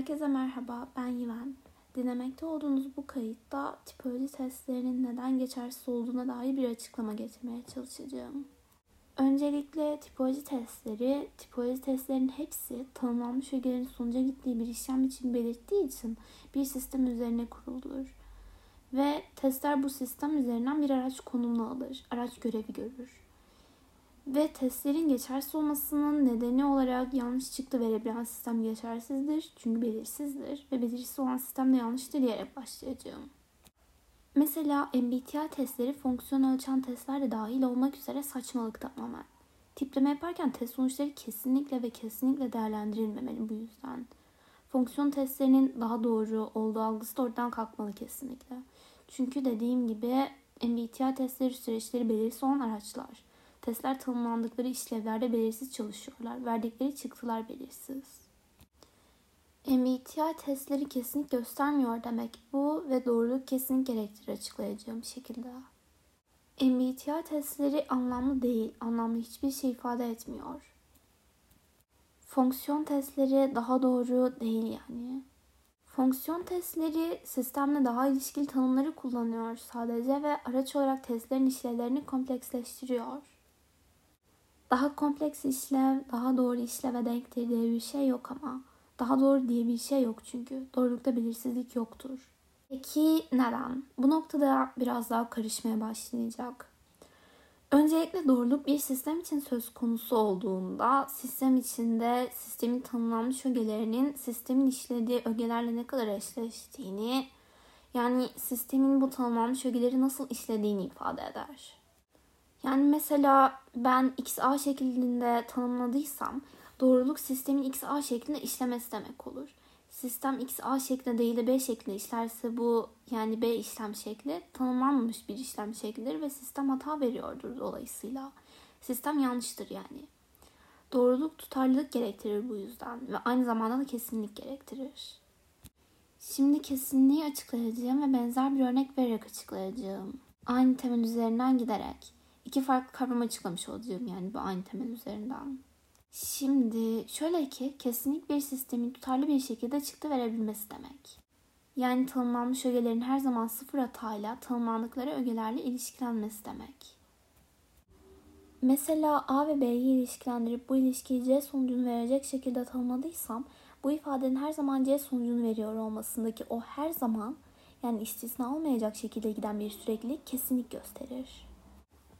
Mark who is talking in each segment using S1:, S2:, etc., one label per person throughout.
S1: Herkese merhaba, ben Yiven. Dinlemekte olduğunuz bu kayıtta tipoloji testlerinin neden geçersiz olduğuna dair bir açıklama getirmeye çalışacağım. Öncelikle tipoloji testleri, tipoloji testlerin hepsi tanımlanmış ögelerin sonuca gittiği bir işlem için belirttiği için bir sistem üzerine kurulur. Ve testler bu sistem üzerinden bir araç konumunu alır, araç görevi görür. Ve testlerin geçersiz olmasının nedeni olarak yanlış çıktı verebilen sistem geçersizdir. Çünkü belirsizdir ve belirsiz olan sistem de yanlıştır diyerek başlayacağım. Mesela MBTI testleri fonksiyon ölçen testler de dahil olmak üzere saçmalık tamamen. Tipleme yaparken test sonuçları kesinlikle ve kesinlikle değerlendirilmemeli bu yüzden. Fonksiyon testlerinin daha doğru olduğu algısı da oradan kalkmalı kesinlikle. Çünkü dediğim gibi MBTI testleri süreçleri belirsiz olan araçlar. Testler tanımlandıkları işlevlerde belirsiz çalışıyorlar. Verdikleri çıktılar belirsiz. MBTI testleri kesinlik göstermiyor demek bu ve doğruluk kesinlik gerektirir açıklayacağım şekilde. MBTI testleri anlamlı değil, anlamlı hiçbir şey ifade etmiyor. Fonksiyon testleri daha doğru değil yani. Fonksiyon testleri sistemle daha ilişkili tanımları kullanıyor sadece ve araç olarak testlerin işlevlerini kompleksleştiriyor. Daha kompleks işlev, daha doğru işleve denktir diye bir şey yok ama. Daha doğru diye bir şey yok çünkü. Doğrulukta belirsizlik yoktur. Peki neden? Bu noktada biraz daha karışmaya başlayacak. Öncelikle doğruluk bir sistem için söz konusu olduğunda sistem içinde sistemin tanımlanmış ögelerinin sistemin işlediği ögelerle ne kadar eşleştiğini yani sistemin bu tanımlanmış ögeleri nasıl işlediğini ifade eder. Yani mesela ben XA şeklinde tanımladıysam doğruluk sistemin XA şeklinde işlemesi demek olur. Sistem XA şeklinde değil de B şeklinde işlerse bu yani B işlem şekli tanımlanmamış bir işlem şeklidir ve sistem hata veriyordur dolayısıyla. Sistem yanlıştır yani. Doğruluk tutarlılık gerektirir bu yüzden ve aynı zamanda da kesinlik gerektirir. Şimdi kesinliği açıklayacağım ve benzer bir örnek vererek açıklayacağım. Aynı temel üzerinden giderek iki farklı kavram açıklamış olacağım yani bu aynı temel üzerinden. Şimdi şöyle ki kesinlik bir sistemin tutarlı bir şekilde çıktı verebilmesi demek. Yani tanımlanmış ögelerin her zaman sıfır hatayla tanımlandıkları ögelerle ilişkilenmesi demek. Mesela A ve B'yi ilişkilendirip bu ilişkiyi C sonucunu verecek şekilde tanımladıysam bu ifadenin her zaman C sonucunu veriyor olmasındaki o her zaman yani istisna olmayacak şekilde giden bir süreklilik kesinlik gösterir.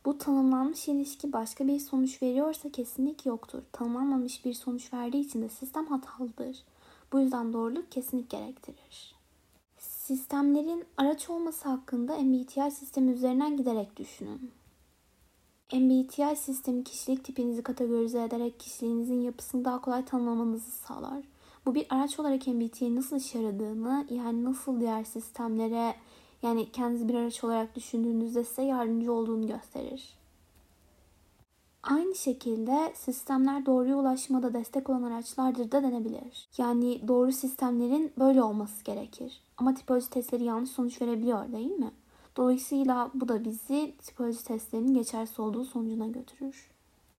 S1: Bu tanımlanmış ilişki başka bir sonuç veriyorsa kesinlik yoktur. Tanımlanmamış bir sonuç verdiği için de sistem hatalıdır. Bu yüzden doğruluk kesinlik gerektirir. Sistemlerin araç olması hakkında MBTI sistemi üzerinden giderek düşünün. MBTI sistemi kişilik tipinizi kategorize ederek kişiliğinizin yapısını daha kolay tanımlamanızı sağlar. Bu bir araç olarak MBTI'nin nasıl işe yaradığını, yani nasıl diğer sistemlere yani kendinizi bir araç olarak düşündüğünüzde size yardımcı olduğunu gösterir. Aynı şekilde sistemler doğruya ulaşmada destek olan araçlardır da denebilir. Yani doğru sistemlerin böyle olması gerekir. Ama tipoloji testleri yanlış sonuç verebiliyor değil mi? Dolayısıyla bu da bizi tipoloji testlerinin geçersiz olduğu sonucuna götürür.